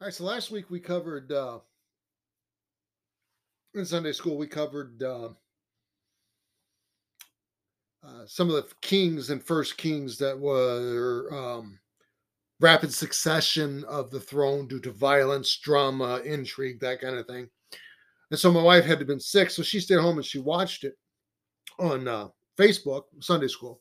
All right, so last week we covered uh, in Sunday school we covered uh, uh, some of the kings and first kings that were um, rapid succession of the throne due to violence, drama, intrigue, that kind of thing. And so my wife had to been sick, so she stayed home and she watched it on uh, Facebook Sunday school.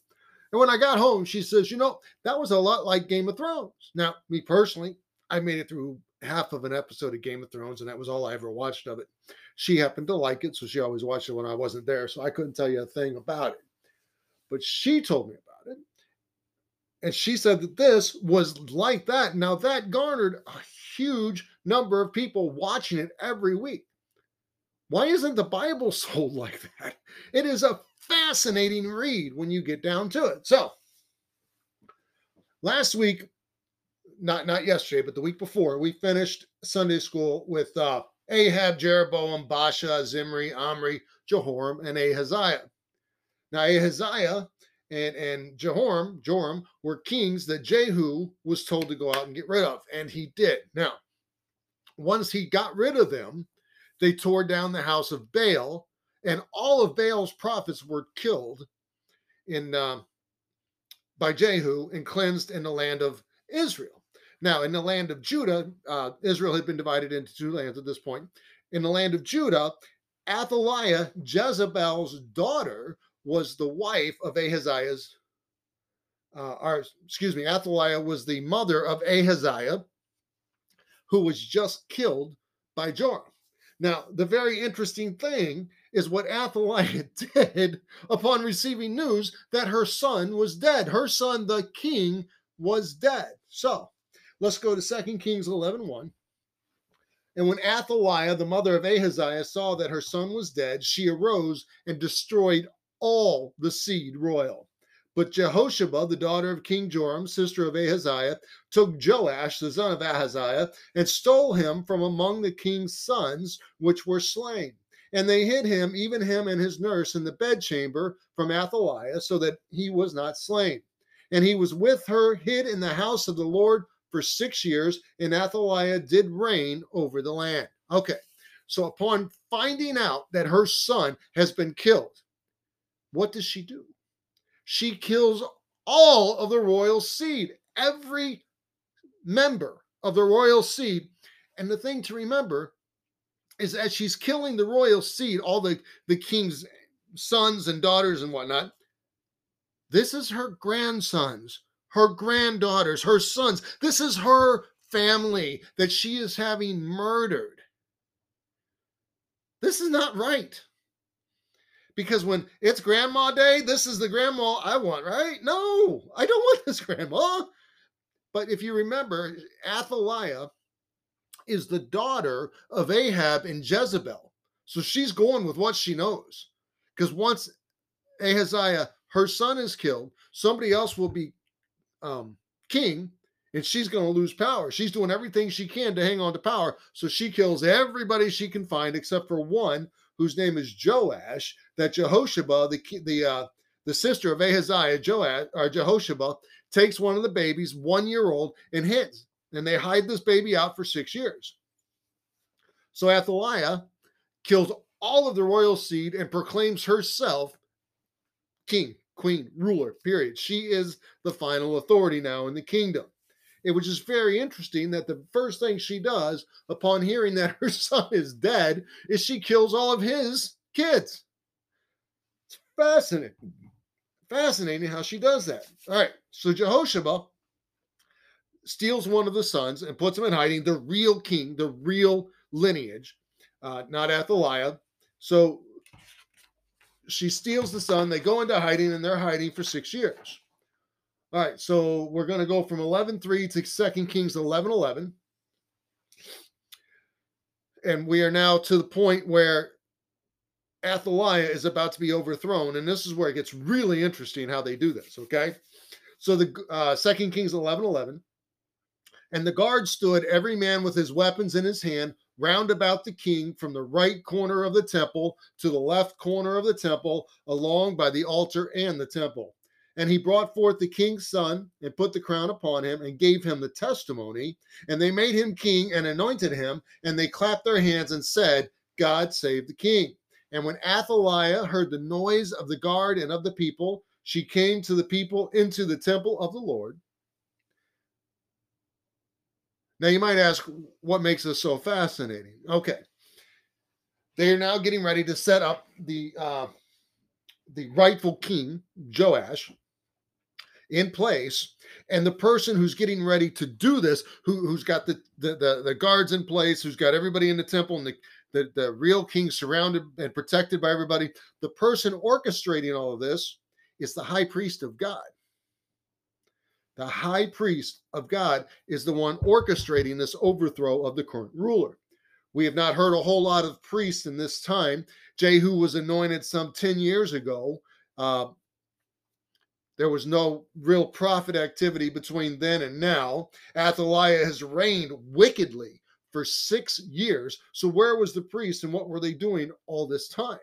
And when I got home, she says, "You know, that was a lot like Game of Thrones." Now, me personally, I made it through half of an episode of Game of Thrones, and that was all I ever watched of it. She happened to like it, so she always watched it when I wasn't there. So I couldn't tell you a thing about it. But she told me about it. And she said that this was like that. Now, that garnered a huge number of people watching it every week. Why isn't the Bible sold like that? It is a fascinating read when you get down to it. So, last week not not yesterday, but the week before, we finished Sunday school with uh, Ahab, Jeroboam, Baasha, Zimri, Omri, Jehoram, and Ahaziah. Now Ahaziah and and Jehoram, Joram were kings that Jehu was told to go out and get rid of, and he did. Now, once he got rid of them, they tore down the house of Baal, and all of Baal's prophets were killed in uh, by Jehu and cleansed in the land of Israel. Now, in the land of Judah, uh, Israel had been divided into two lands at this point. In the land of Judah, Athaliah, Jezebel's daughter, was the wife of Ahaziah's, uh, or excuse me, Athaliah was the mother of Ahaziah, who was just killed by Joram. Now, the very interesting thing is what Athaliah did upon receiving news that her son was dead. Her son, the king, was dead. So, Let's go to 2 Kings 11 1. And when Athaliah, the mother of Ahaziah, saw that her son was dead, she arose and destroyed all the seed royal. But Jehosheba, the daughter of King Joram, sister of Ahaziah, took Joash, the son of Ahaziah, and stole him from among the king's sons, which were slain. And they hid him, even him and his nurse, in the bedchamber from Athaliah, so that he was not slain. And he was with her, hid in the house of the Lord for six years, and Athaliah did reign over the land. Okay, so upon finding out that her son has been killed, what does she do? She kills all of the royal seed, every member of the royal seed. And the thing to remember is that she's killing the royal seed, all the, the king's sons and daughters and whatnot. This is her grandsons her granddaughters, her sons. This is her family that she is having murdered. This is not right. Because when it's grandma day, this is the grandma I want, right? No, I don't want this grandma. But if you remember, Athaliah is the daughter of Ahab and Jezebel. So she's going with what she knows. Because once Ahaziah, her son is killed, somebody else will be um, king, and she's going to lose power. She's doing everything she can to hang on to power. So she kills everybody she can find except for one whose name is Joash. That Jehosheba, the the uh, the sister of Ahaziah, Joash or Jehosheba, takes one of the babies, one year old, and hits. And they hide this baby out for six years. So Athaliah kills all of the royal seed and proclaims herself king queen, ruler, period. She is the final authority now in the kingdom. It was just very interesting that the first thing she does upon hearing that her son is dead is she kills all of his kids. It's fascinating. Fascinating how she does that. All right, so Jehosheba steals one of the sons and puts him in hiding, the real king, the real lineage, uh, not Athaliah. So she steals the son. They go into hiding and they're hiding for six years. All right, so we're going to go from 11 3 to 2 Kings 11 11. And we are now to the point where Athaliah is about to be overthrown. And this is where it gets really interesting how they do this. Okay. So the uh, 2 Kings 11 11. And the guard stood, every man with his weapons in his hand, round about the king from the right corner of the temple to the left corner of the temple, along by the altar and the temple. And he brought forth the king's son and put the crown upon him and gave him the testimony. And they made him king and anointed him. And they clapped their hands and said, God save the king. And when Athaliah heard the noise of the guard and of the people, she came to the people into the temple of the Lord. Now you might ask, what makes this so fascinating? Okay, they are now getting ready to set up the uh, the rightful king Joash in place, and the person who's getting ready to do this, who, who's got the, the the the guards in place, who's got everybody in the temple, and the the, the real king surrounded and protected by everybody. The person orchestrating all of this is the high priest of God. The high priest of God is the one orchestrating this overthrow of the current ruler. We have not heard a whole lot of priests in this time. Jehu was anointed some 10 years ago. Uh, there was no real prophet activity between then and now. Athaliah has reigned wickedly for six years. So where was the priest and what were they doing all this time?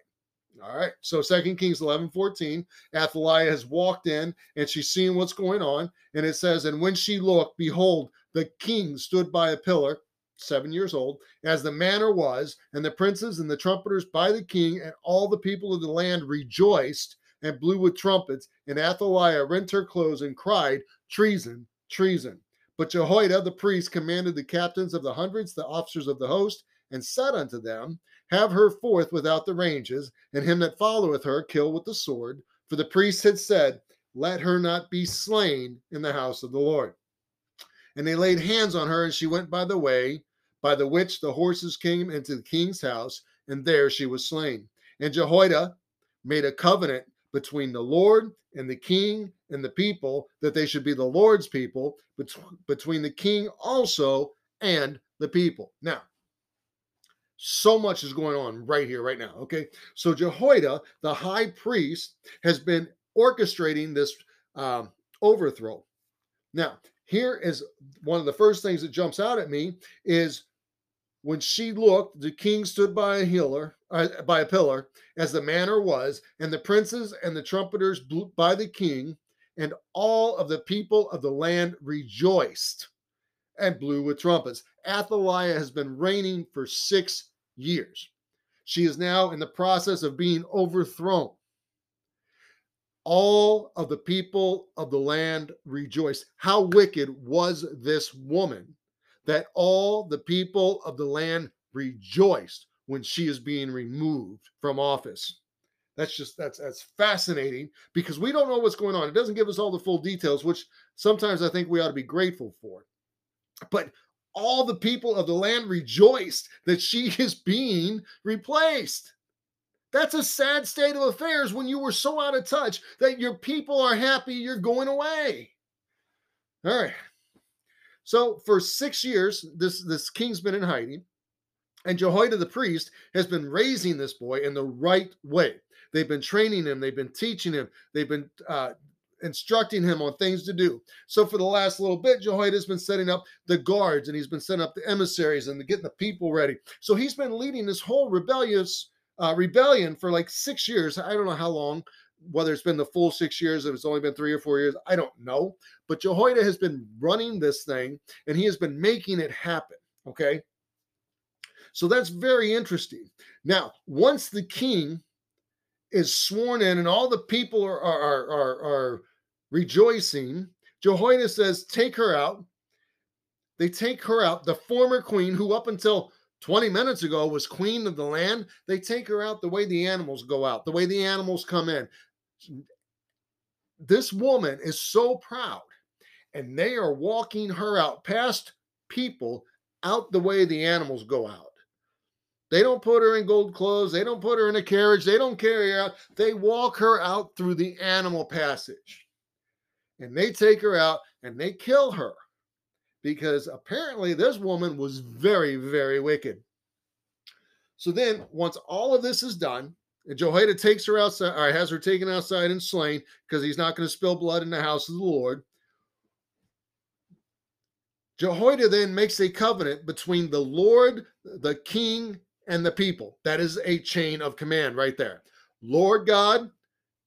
All right. So Second Kings 11, 14, Athaliah has walked in and she's seeing what's going on. And it says, And when she looked, behold, the king stood by a pillar, seven years old, as the manner was, and the princes and the trumpeters by the king, and all the people of the land rejoiced and blew with trumpets. And Athaliah rent her clothes and cried, Treason, treason. But Jehoiada the priest commanded the captains of the hundreds, the officers of the host, and said unto them, Have her forth without the ranges, and him that followeth her kill with the sword. For the priest had said, Let her not be slain in the house of the Lord. And they laid hands on her, and she went by the way by the which the horses came into the king's house, and there she was slain. And Jehoiada made a covenant between the Lord and the king and the people that they should be the Lord's people, between the king also and the people. Now, so much is going on right here, right now. Okay. So Jehoiada, the high priest, has been orchestrating this um, overthrow. Now, here is one of the first things that jumps out at me is when she looked, the king stood by a healer, uh, by a pillar, as the manner was, and the princes and the trumpeters blew by the king, and all of the people of the land rejoiced and blew with trumpets. Athaliah has been reigning for six years. She is now in the process of being overthrown. All of the people of the land rejoiced. How wicked was this woman that all the people of the land rejoiced when she is being removed from office. That's just that's that's fascinating because we don't know what's going on. It doesn't give us all the full details, which sometimes I think we ought to be grateful for. But all the people of the land rejoiced that she is being replaced. That's a sad state of affairs when you were so out of touch that your people are happy you're going away. All right. So for six years, this, this king's been in hiding, and Jehoiada the priest has been raising this boy in the right way. They've been training him, they've been teaching him, they've been uh, instructing him on things to do. So for the last little bit, Jehoiada's been setting up the guards and he's been setting up the emissaries and getting the people ready. So he's been leading this whole rebellious uh, rebellion for like six years. I don't know how long, whether it's been the full six years, if it's only been three or four years, I don't know. But Jehoiada has been running this thing and he has been making it happen. Okay. So that's very interesting. Now, once the king is sworn in and all the people are, are, are, are rejoicing, Jehoiada says, Take her out. They take her out, the former queen, who up until 20 minutes ago was queen of the land. They take her out the way the animals go out, the way the animals come in this woman is so proud and they are walking her out past people out the way the animals go out. They don't put her in gold clothes. They don't put her in a carriage. They don't carry her out. They walk her out through the animal passage. And they take her out and they kill her because apparently this woman was very, very wicked. So then, once all of this is done, and Jehoiada takes her outside, or has her taken outside and slain because he's not going to spill blood in the house of the Lord. Jehoiada then makes a covenant between the Lord, the king, and the people. That is a chain of command right there. Lord God,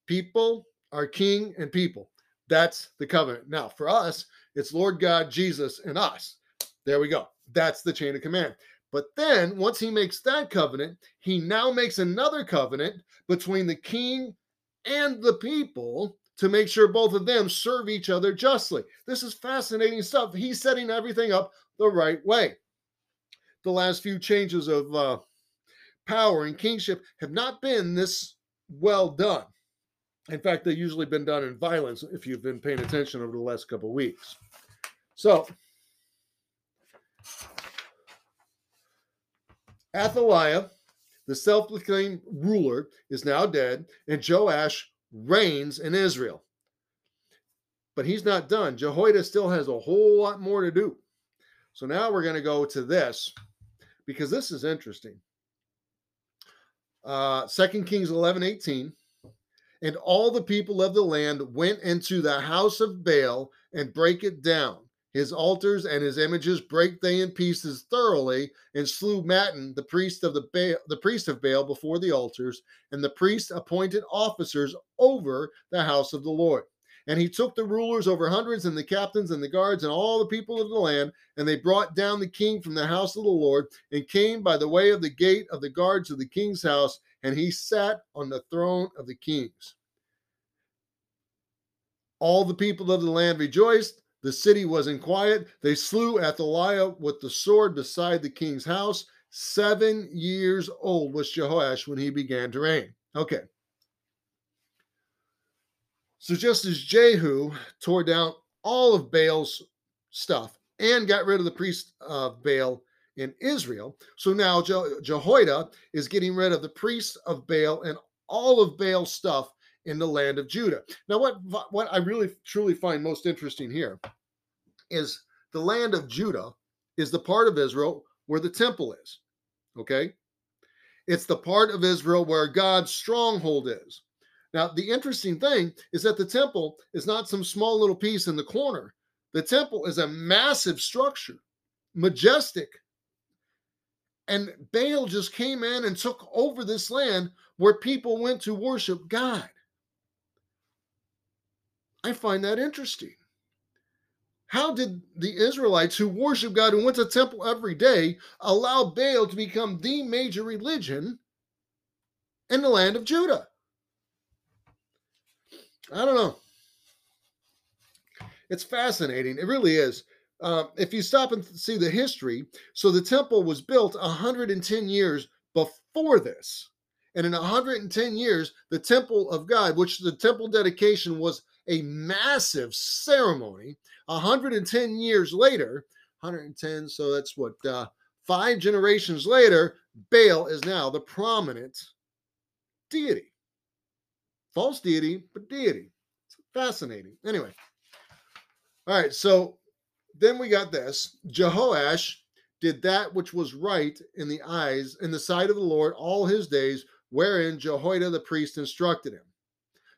people, our king, and people. That's the covenant. Now, for us, it's Lord God, Jesus, and us. There we go. That's the chain of command. But then, once he makes that covenant, he now makes another covenant between the king and the people to make sure both of them serve each other justly. This is fascinating stuff. He's setting everything up the right way. The last few changes of uh, power and kingship have not been this well done. In fact, they've usually been done in violence if you've been paying attention over the last couple of weeks. So, Athaliah, the self proclaimed ruler, is now dead, and Joash reigns in Israel. But he's not done. Jehoiada still has a whole lot more to do. So now we're going to go to this because this is interesting. Uh, 2 Kings 11 18. And all the people of the land went into the house of Baal and break it down. His altars and his images break they in pieces thoroughly, and slew Mattan, the priest of the Baal, the priest of Baal, before the altars, and the priest appointed officers over the house of the Lord. And he took the rulers over hundreds, and the captains, and the guards, and all the people of the land, and they brought down the king from the house of the Lord, and came by the way of the gate of the guards of the king's house, and he sat on the throne of the kings. All the people of the land rejoiced. The city was in quiet. They slew Athaliah with the sword beside the king's house. Seven years old was Jehoash when he began to reign. Okay. So just as Jehu tore down all of Baal's stuff and got rid of the priest of Baal in Israel, so now Je- Jehoiada is getting rid of the priests of Baal and all of Baal's stuff in the land of Judah. Now, what what I really truly find most interesting here is the land of Judah is the part of Israel where the temple is. Okay? It's the part of Israel where God's stronghold is. Now, the interesting thing is that the temple is not some small little piece in the corner. The temple is a massive structure, majestic. And Baal just came in and took over this land where people went to worship God. I find that interesting. How did the Israelites who worship God and went to temple every day allow Baal to become the major religion in the land of Judah? I don't know. It's fascinating. It really is. Uh, if you stop and see the history, so the temple was built 110 years before this. And in 110 years, the temple of God, which the temple dedication was a massive ceremony 110 years later 110 so that's what uh, five generations later baal is now the prominent deity. False deity but deity. It's fascinating. Anyway. All right so then we got this jehoash did that which was right in the eyes in the sight of the lord all his days wherein jehoiada the priest instructed him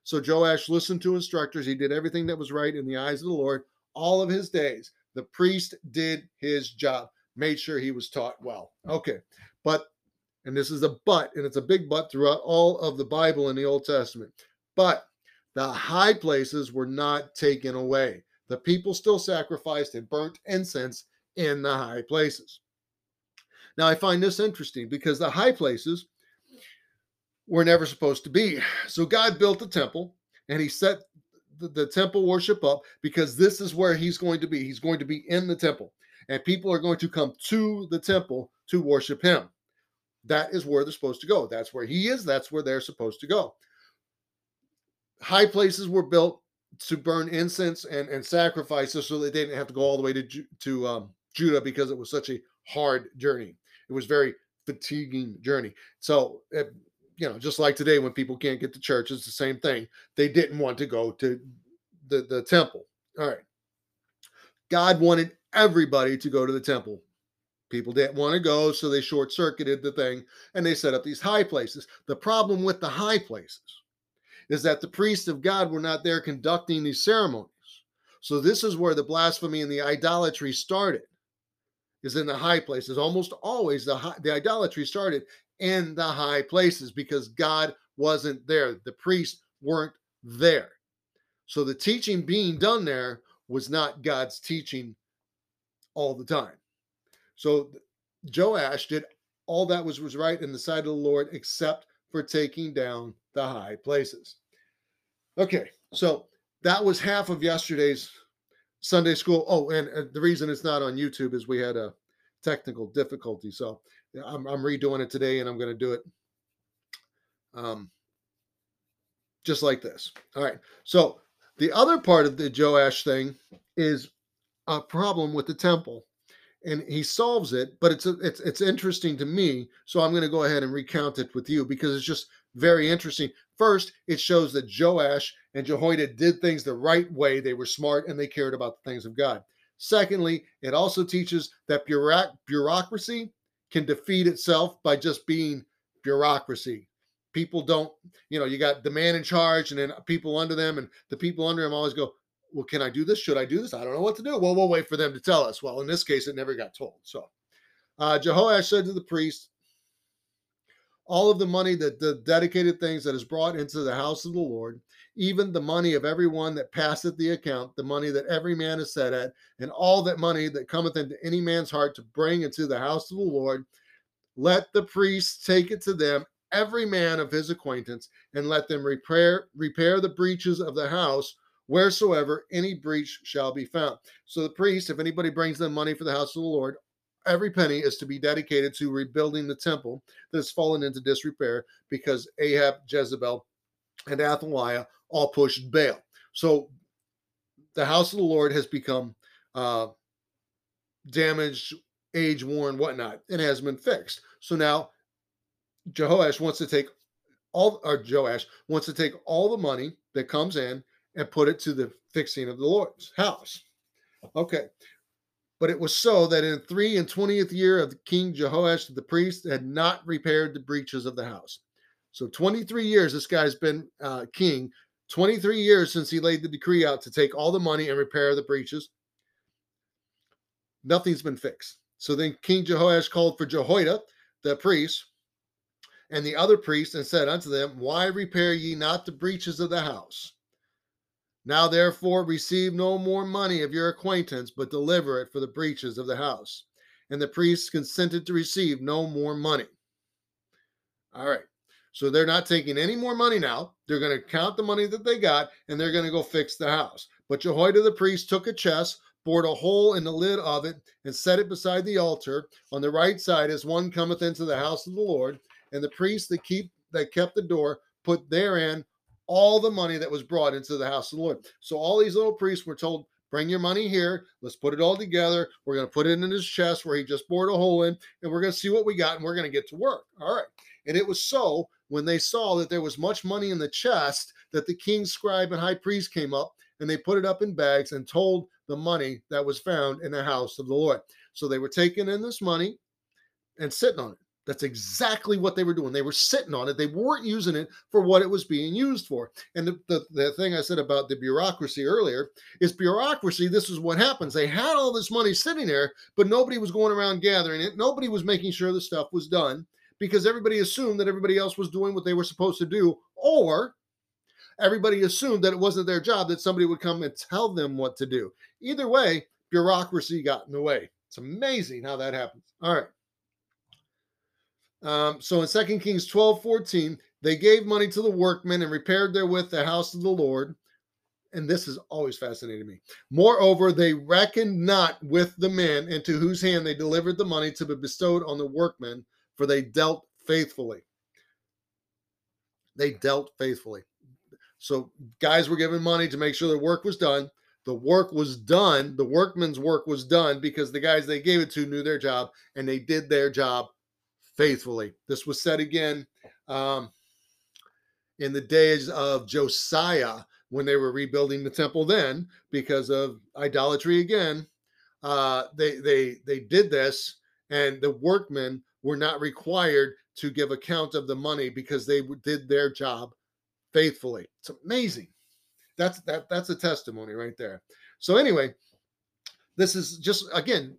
so Joash listened to instructors. He did everything that was right in the eyes of the Lord all of his days. The priest did his job, made sure he was taught well. Okay. But, and this is a but, and it's a big but throughout all of the Bible in the Old Testament. But the high places were not taken away. The people still sacrificed and burnt incense in the high places. Now, I find this interesting because the high places were never supposed to be. So God built the temple and he set the, the, temple worship up because this is where he's going to be. He's going to be in the temple and people are going to come to the temple to worship him. That is where they're supposed to go. That's where he is. That's where they're supposed to go. High places were built to burn incense and, and sacrifices so that they didn't have to go all the way to, to um, Judah because it was such a hard journey. It was very fatiguing journey. So it, you know, just like today when people can't get to church, it's the same thing. They didn't want to go to the, the temple. All right. God wanted everybody to go to the temple. People didn't want to go, so they short circuited the thing and they set up these high places. The problem with the high places is that the priests of God were not there conducting these ceremonies. So this is where the blasphemy and the idolatry started. Is in the high places. Almost always the high, the idolatry started in the high places because God wasn't there. The priests weren't there. So the teaching being done there was not God's teaching all the time. So Joash did all that was, was right in the sight of the Lord, except for taking down the high places. Okay, so that was half of yesterday's Sunday school. Oh, and the reason it's not on YouTube is we had a technical difficulty. So I'm, I'm redoing it today and I'm going to do it um, just like this. All right. So the other part of the Joash thing is a problem with the temple and he solves it but it's a, it's it's interesting to me so i'm going to go ahead and recount it with you because it's just very interesting first it shows that joash and jehoiada did things the right way they were smart and they cared about the things of god secondly it also teaches that bureaucracy can defeat itself by just being bureaucracy people don't you know you got the man in charge and then people under them and the people under him always go well, can I do this? Should I do this? I don't know what to do. Well, we'll wait for them to tell us. Well, in this case, it never got told. So uh, Jehoash said to the priest, all of the money that the dedicated things that is brought into the house of the Lord, even the money of everyone that passeth the account, the money that every man is set at, and all that money that cometh into any man's heart to bring into the house of the Lord, let the priests take it to them, every man of his acquaintance, and let them repair repair the breaches of the house wheresoever any breach shall be found. So the priest, if anybody brings them money for the house of the Lord, every penny is to be dedicated to rebuilding the temple that has fallen into disrepair because Ahab, Jezebel, and Athaliah all pushed Baal. So the house of the Lord has become uh, damaged, age worn, whatnot, and has been fixed. So now Jehoash wants to take all, or Joash wants to take all the money that comes in and put it to the fixing of the Lord's house. Okay. But it was so that in the three and twentieth year of King Jehoash, the priest had not repaired the breaches of the house. So 23 years this guy's been uh, king, 23 years since he laid the decree out to take all the money and repair the breaches. Nothing's been fixed. So then King Jehoash called for Jehoiada, the priest, and the other priests, and said unto them, Why repair ye not the breaches of the house? Now therefore receive no more money of your acquaintance, but deliver it for the breaches of the house. And the priests consented to receive no more money. All right. So they're not taking any more money now. They're going to count the money that they got and they're going to go fix the house. But Jehoiada the priest took a chest, bored a hole in the lid of it, and set it beside the altar on the right side as one cometh into the house of the Lord. And the priests that keep that kept the door put therein all the money that was brought into the house of the Lord. So all these little priests were told, bring your money here. Let's put it all together. We're going to put it in his chest where he just bored a hole in, and we're going to see what we got, and we're going to get to work. All right. And it was so when they saw that there was much money in the chest that the king's scribe and high priest came up and they put it up in bags and told the money that was found in the house of the Lord. So they were taking in this money and sitting on it. That's exactly what they were doing. They were sitting on it. They weren't using it for what it was being used for. And the, the, the, thing I said about the bureaucracy earlier is bureaucracy. This is what happens. They had all this money sitting there, but nobody was going around gathering it. Nobody was making sure the stuff was done because everybody assumed that everybody else was doing what they were supposed to do, or everybody assumed that it wasn't their job, that somebody would come and tell them what to do. Either way, bureaucracy got in the way. It's amazing how that happens. All right. Um, so in 2 Kings 12 14, they gave money to the workmen and repaired therewith the house of the Lord. And this has always fascinated me. Moreover, they reckoned not with the men into whose hand they delivered the money to be bestowed on the workmen, for they dealt faithfully. They dealt faithfully. So guys were given money to make sure the work was done. The work was done. The workman's work was done because the guys they gave it to knew their job and they did their job faithfully. This was said again um, in the days of Josiah when they were rebuilding the temple then because of idolatry again. Uh, they they they did this, and the workmen were not required to give account of the money because they did their job faithfully. It's amazing. That's that that's a testimony right there. So anyway, this is just again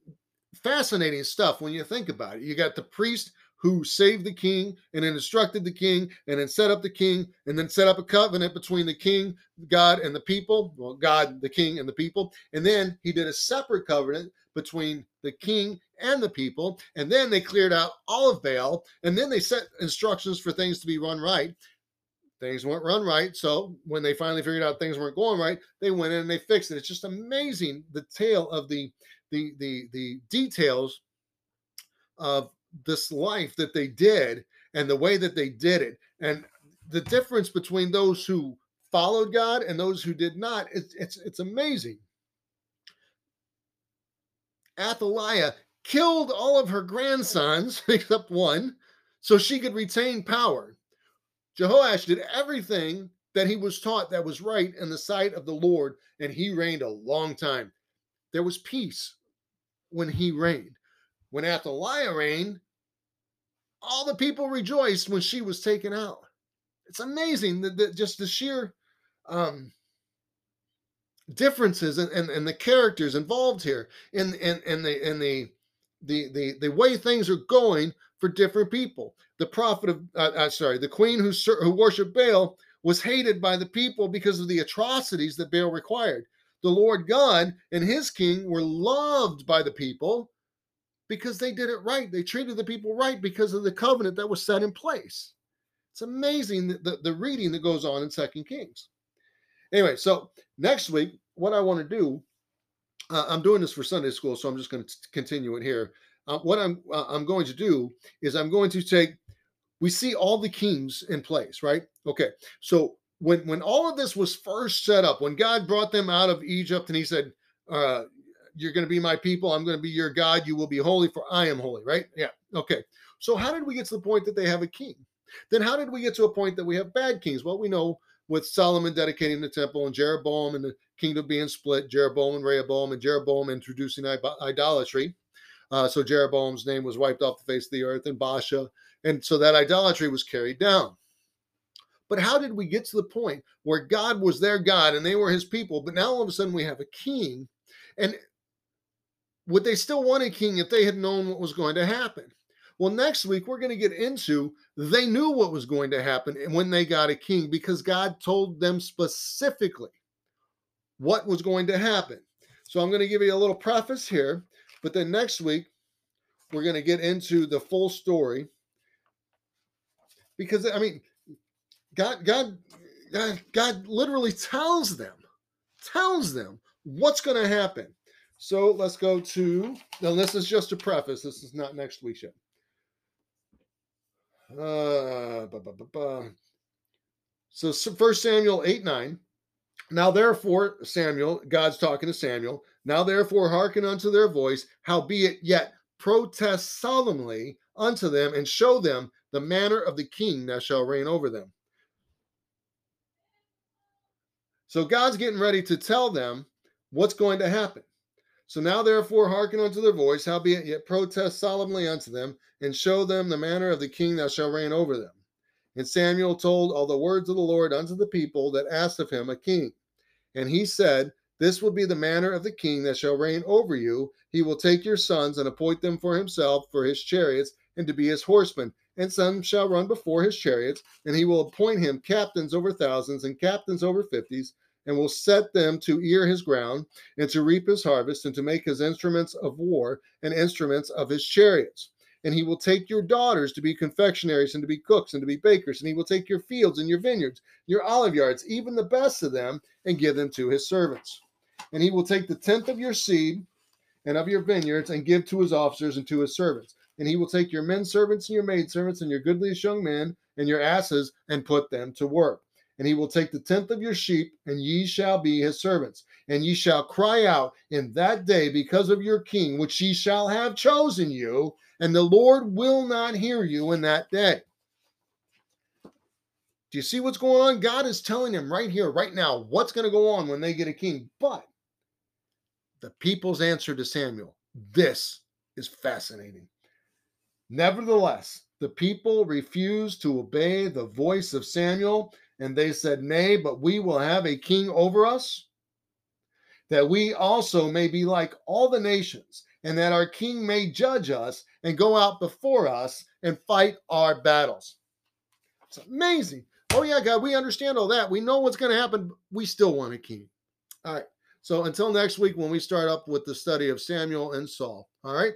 fascinating stuff when you think about it. You got the priest who saved the king and then instructed the king and then set up the king and then set up a covenant between the king, God, and the people. Well, God, the king, and the people. And then he did a separate covenant between the king and the people. And then they cleared out all of Baal. And then they set instructions for things to be run right. Things weren't run right. So when they finally figured out things weren't going right, they went in and they fixed it. It's just amazing the tale of the the the the details of this life that they did and the way that they did it. And the difference between those who followed God and those who did not it's it's, it's amazing. Athaliah killed all of her grandsons except one so she could retain power. Jehoash did everything that he was taught that was right in the sight of the Lord and he reigned a long time. There was peace when he reigned when Athaliah reigned, all the people rejoiced when she was taken out. It's amazing that, that just the sheer um, differences and, and, and the characters involved here in in, in the in the, the the the way things are going for different people. The prophet of uh, uh, sorry, the queen who who worshipped Baal was hated by the people because of the atrocities that Baal required. The Lord God and his king were loved by the people because they did it right. They treated the people right because of the covenant that was set in place. It's amazing the, the, the reading that goes on in Second Kings. Anyway, so next week, what I want to do, uh, I'm doing this for Sunday school, so I'm just going to continue it here. Uh, what I'm uh, I'm going to do is I'm going to take. We see all the kings in place, right? Okay, so when when all of this was first set up, when God brought them out of Egypt, and He said, uh, you're going to be my people. I'm going to be your God. You will be holy, for I am holy, right? Yeah. Okay. So, how did we get to the point that they have a king? Then, how did we get to a point that we have bad kings? Well, we know with Solomon dedicating the temple and Jeroboam and the kingdom being split, Jeroboam and Rehoboam, and Jeroboam introducing idolatry. Uh, so, Jeroboam's name was wiped off the face of the earth, and Baasha. And so that idolatry was carried down. But how did we get to the point where God was their God and they were his people? But now all of a sudden we have a king. And would they still want a king if they had known what was going to happen? Well, next week we're going to get into they knew what was going to happen and when they got a king because God told them specifically what was going to happen. So I'm going to give you a little preface here, but then next week we're going to get into the full story because I mean God God God, God literally tells them tells them what's going to happen. So let's go to, now this is just a preface. This is not next week's show. Uh, So First Samuel 8 9. Now therefore, Samuel, God's talking to Samuel. Now therefore, hearken unto their voice, howbeit yet protest solemnly unto them, and show them the manner of the king that shall reign over them. So God's getting ready to tell them what's going to happen. So now, therefore, hearken unto their voice, howbeit yet protest solemnly unto them, and show them the manner of the king that shall reign over them. And Samuel told all the words of the Lord unto the people that asked of him a king. And he said, This will be the manner of the king that shall reign over you. He will take your sons and appoint them for himself for his chariots and to be his horsemen. And some shall run before his chariots, and he will appoint him captains over thousands and captains over fifties and will set them to ear his ground, and to reap his harvest, and to make his instruments of war and instruments of his chariots. And he will take your daughters to be confectionaries and to be cooks and to be bakers, and he will take your fields and your vineyards, your olive yards, even the best of them, and give them to his servants. And he will take the tenth of your seed and of your vineyards, and give to his officers and to his servants. And he will take your men servants and your maid servants and your goodliest young men and your asses, and put them to work and he will take the tenth of your sheep, and ye shall be his servants. And ye shall cry out in that day because of your king, which ye shall have chosen you, and the Lord will not hear you in that day. Do you see what's going on? God is telling him right here, right now, what's going to go on when they get a king. But the people's answer to Samuel, this is fascinating. Nevertheless, the people refused to obey the voice of Samuel and they said, Nay, but we will have a king over us, that we also may be like all the nations, and that our king may judge us and go out before us and fight our battles. It's amazing. Oh, yeah, God, we understand all that. We know what's going to happen. We still want a king. All right. So until next week, when we start up with the study of Samuel and Saul. All right.